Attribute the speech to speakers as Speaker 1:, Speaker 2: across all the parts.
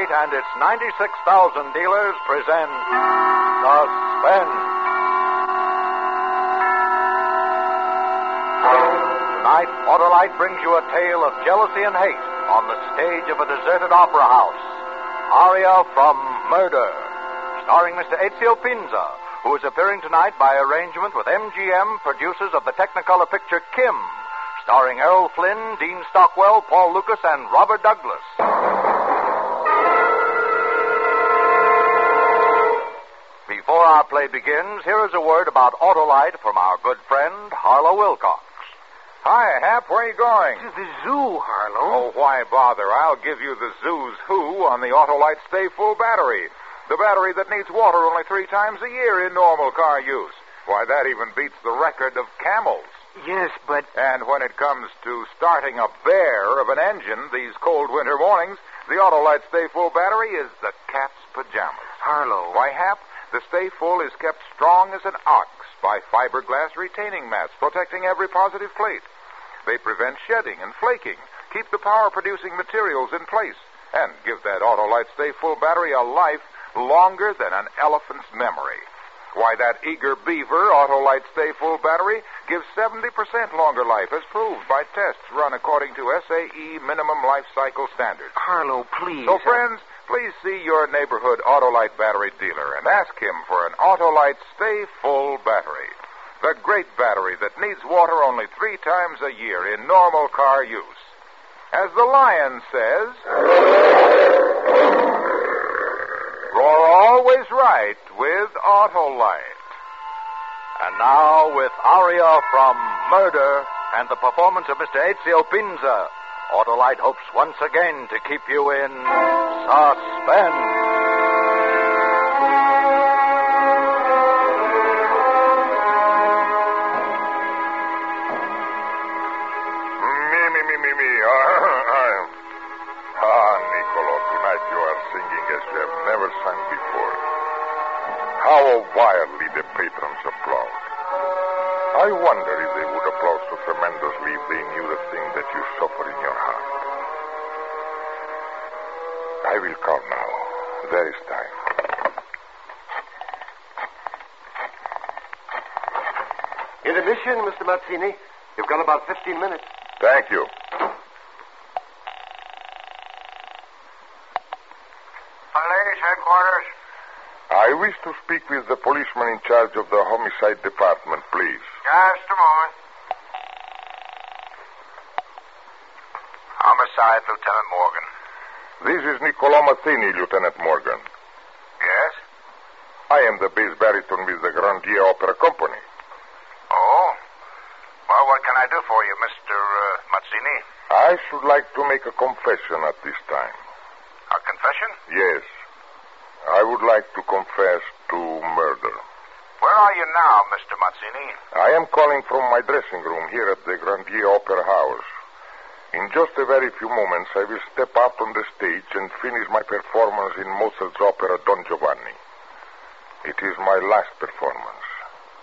Speaker 1: And its 96,000 dealers present Suspense. Tonight, Autolite brings you a tale of jealousy and hate on the stage of a deserted opera house. Aria for Murder, starring Mr. Ezio Pinza, who is appearing tonight by arrangement with MGM, producers of the Technicolor picture Kim, starring Errol Flynn, Dean Stockwell, Paul Lukas, and Robert Douglas. Play begins, here is a word about Autolite from our good friend, Harlow Wilcox.
Speaker 2: Hi, Hap. Where are you going?
Speaker 3: To the zoo, Harlow.
Speaker 2: Oh, why bother? I'll give you the zoo's who on the Autolite Stay Full battery. The battery that needs water only three times a year in normal car use. Why, that even beats the record of camels.
Speaker 3: Yes, but.
Speaker 2: And when it comes to starting a bear of an engine these cold winter mornings, the Autolite Stay Full battery is the cat's pajamas.
Speaker 3: Harlow.
Speaker 2: Why, Hap, the Stay Full is kept strong as an ox by fiberglass retaining mats protecting every positive plate. They prevent shedding and flaking, keep the power producing materials in place, and give that Autolite Stay Full battery a life longer than an elephant's memory. Why, that eager beaver Autolite Stay Full battery gives 70% longer life, as proved by tests run according to SAE minimum life cycle standards.
Speaker 3: Harlow, please.
Speaker 2: So, friends, please see your neighborhood Autolite battery dealer and ask him for an Autolite Stay Full battery. The great battery that needs water only three times a year in normal car use. As the lion says, you're always right with Autolite.
Speaker 1: And now, with Aria for Murder and the performance of Mr. Ezio Pinza, Autolite hopes once again to keep you in suspense.
Speaker 2: Me, me, me, me, me. ah, Niccolo, tonight you are singing as you have never sung before. How wildly the patrons applaud. I wonder if they would applaud so tremendously if they knew the thing that you suffer in your heart. I will call now. There is time.
Speaker 4: Intermission, Mr. Mazzini. You've got about 15 minutes.
Speaker 2: Thank you.
Speaker 3: Police headquarters.
Speaker 2: I wish to speak with the policeman in charge of the homicide department, please.
Speaker 3: Just a moment. Homicide, Lieutenant Morgan.
Speaker 2: This is Niccolo Mazzini, Lieutenant Morgan.
Speaker 3: Yes?
Speaker 2: I am the bass baritone with the Grandier Opera Company.
Speaker 3: Oh? Well, what can I do for you, Mr. Uh, Mazzini?
Speaker 2: I should like to make a confession at this time.
Speaker 3: A confession?
Speaker 2: Yes. I would like to confess to murder.
Speaker 3: Where are you now, Mr. Mazzini?
Speaker 2: I am calling from my dressing room here at the Grandier Opera House. In just a very few moments, I will step out on the stage and finish my performance in Mozart's opera Don Giovanni. It is my last performance.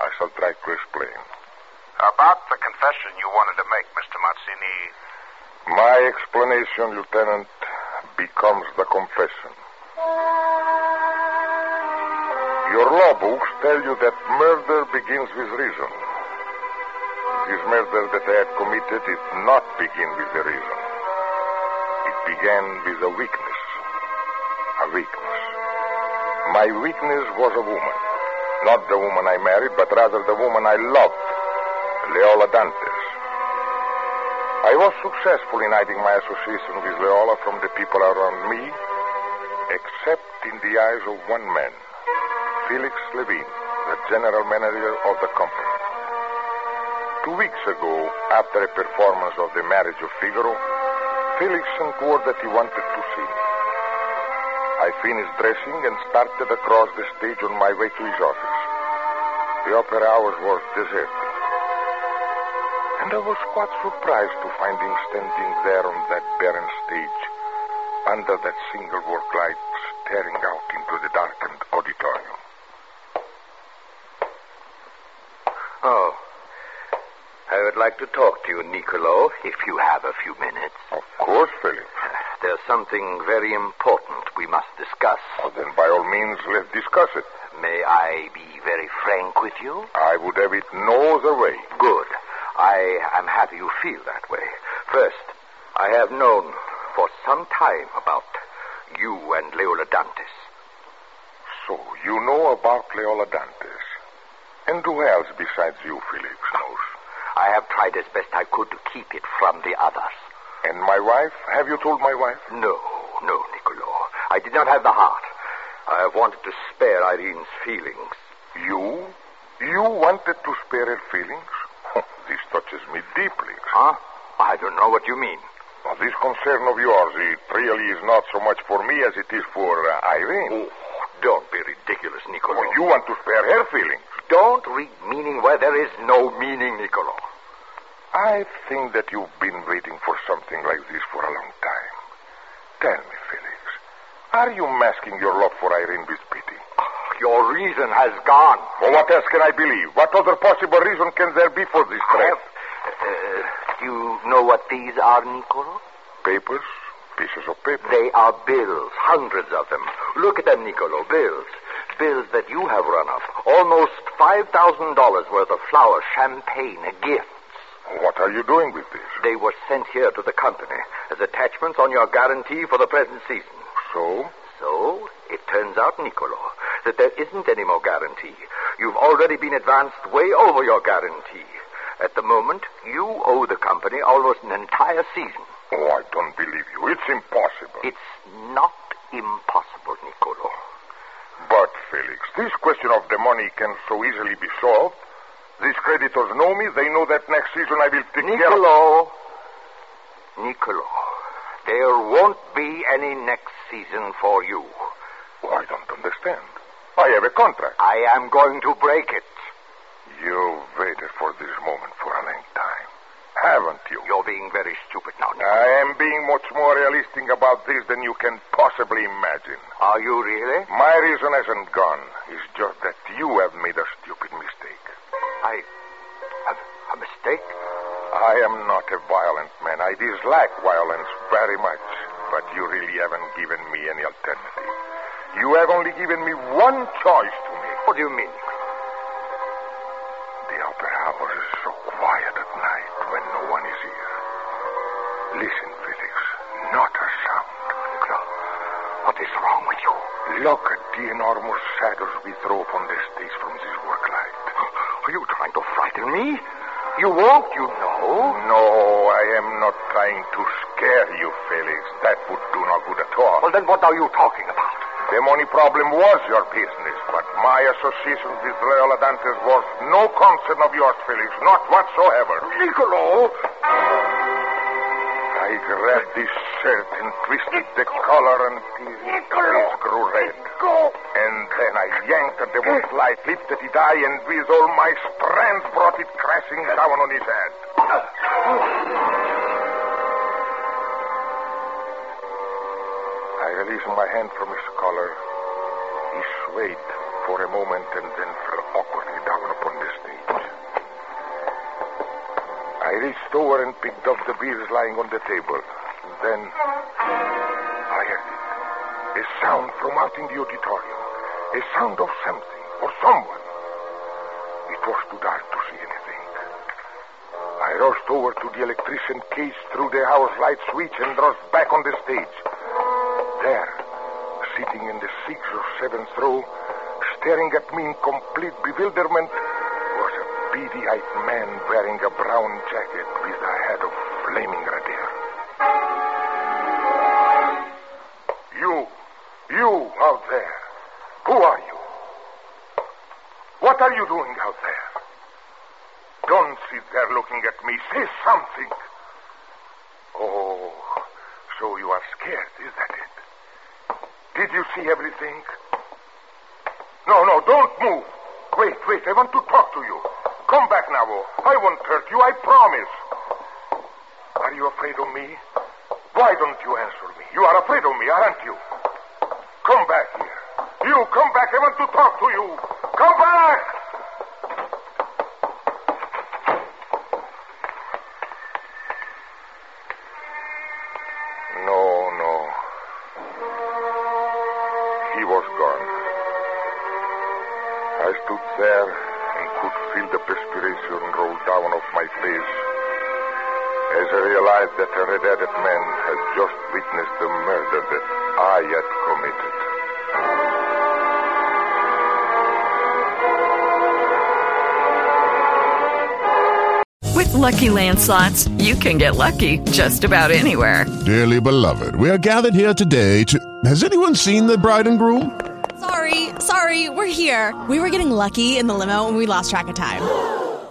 Speaker 2: I shall try to explain.
Speaker 3: About the confession you wanted to make, Mr. Mazzini.
Speaker 2: My explanation, Lieutenant, becomes the confession. Your law books tell you that murder begins with reason. This murder that I had committed did not begin with the reason. It began with a weakness. A weakness. My weakness was a woman. Not the woman I married, but rather the woman I loved, Leola Dantes. I was successful in hiding my association with Leola from the people around me, except in the eyes of one man, Felix Levine, the general manager of the company. Two weeks ago, after a performance of The Marriage of Figaro, Felix sent word that he wanted to see me. I finished dressing and started across the stage on my way to his office. The opera house was deserted. And I was quite surprised to find him standing there on that barren stage, under that single work light, staring out into the darkened auditorium.
Speaker 1: Oh. I would like to talk to you, Niccolo, if you have a few minutes.
Speaker 2: Of course, Felix.
Speaker 1: There's something very important we must discuss.
Speaker 2: Well, then, by all means, let's discuss it.
Speaker 1: May I be very frank with you?
Speaker 2: I would have it no other way.
Speaker 1: Good. I am happy you feel that way. First, I have known for some time about you and Leola Dantes.
Speaker 2: So, you know about Leola Dantes. And who else besides you, Felix, knows?
Speaker 1: I have tried as best I could to keep it from the others.
Speaker 2: And my wife? Have you told my wife?
Speaker 1: No, no, Niccolo. I did not have the heart. I have wanted to spare Irene's feelings.
Speaker 2: You? You wanted to spare her feelings? this touches me deeply.
Speaker 1: Huh? I don't know what you mean.
Speaker 2: Now, this concern of yours, it really is not so much for me as it is for uh, Irene.
Speaker 1: Oh, don't be ridiculous, Niccolo.
Speaker 2: Well, you want to spare her feelings.
Speaker 1: Don't read meaning where there is no meaning, Niccolo.
Speaker 2: I think that you've been waiting for something like this for a long time. Tell me, Felix, are you masking your love for Irene with pity?
Speaker 1: Your reason has gone.
Speaker 2: Well, what else can I believe? What other possible reason can there be for this threat?
Speaker 1: Uh, do you know what these are, Niccolo?
Speaker 2: Papers? Pieces of paper?
Speaker 1: They are bills, hundreds of them. Look at them, Niccolo, bills. Bills that you have run up. Almost $5,000 worth of flowers, champagne, gifts.
Speaker 2: What are you doing with this?
Speaker 1: They were sent here to the company as attachments on your guarantee for the present season.
Speaker 2: So?
Speaker 1: So, it turns out, Niccolo, that there isn't any more guarantee. You've already been advanced way over your guarantee. At the moment, you owe the company almost an entire season.
Speaker 2: Oh, I don't believe you. It's impossible.
Speaker 1: It's not impossible, Niccolo.
Speaker 2: But, Felix, this question of the money can so easily be solved. These creditors know me. They know that next season I will take care of...
Speaker 1: Niccolo. Niccolo. There won't be any next season for you.
Speaker 2: Oh, I don't understand. I have a contract.
Speaker 1: I am going to break it.
Speaker 2: You've waited for this moment for a long time, haven't you?
Speaker 1: You're being very stupid now.
Speaker 2: I am being much more realistic about this than you can possibly imagine.
Speaker 1: Are you really?
Speaker 2: My reason hasn't gone. It's just that you have made a stupid mistake.
Speaker 1: I. A, a mistake?
Speaker 2: I am not a violent man. I dislike violence very much. But you really haven't given me any alternative. You have only given me one choice to make.
Speaker 1: What do you mean?
Speaker 2: Quiet at night when no one is here. Listen, Felix. Not a sound.
Speaker 1: What is wrong with you?
Speaker 2: Look at the enormous shadows we throw upon the stage from this work light.
Speaker 1: Are you trying to frighten me? You won't, you know.
Speaker 2: No, I am not trying to scare you, Felix. That would do no good at all.
Speaker 1: Well, then what are you talking about?
Speaker 2: The money problem was your business, but my association with Leola Dantes was no concern of yours, Felix. Not whatsoever.
Speaker 1: Niccolo!
Speaker 2: I grabbed this shirt and twisted the collar until his face grew red. And then I yanked at the wood light, lifted it high, and with all my strength brought it crashing down on his head. Released my hand from his collar. He swayed for a moment and then fell awkwardly down upon the stage. I reached over and picked up the beers lying on the table. Then I heard it. A sound from out in the auditorium. A sound of something or someone. It was too dark to see anything. I rushed over to the electrician case threw the house light switch and rushed back on the stage. There, sitting in the sixth or seventh row, staring at me in complete bewilderment, was a beady-eyed man wearing a brown jacket with a head of flaming red hair. You, you out there, who are you? What are you doing out there? Don't sit there looking at me. Say something. Oh, so you are scared, is that it? Did you see everything? No, no, don't move. Wait, wait, I want to talk to you. Come back now. I won't hurt you, I promise. Are you afraid of me? Why don't you answer me? You are afraid of me, aren't you? Come back here. You, come back. I want to talk to you. Come back! Realized that a red-headed man had just witnessed the murder that I had committed.
Speaker 5: With Lucky Land slots, you can get lucky just about anywhere.
Speaker 6: Dearly beloved, we are gathered here today to. Has anyone seen the bride and groom?
Speaker 7: Sorry, sorry, we're here. We were getting lucky in the limo and we lost track of time.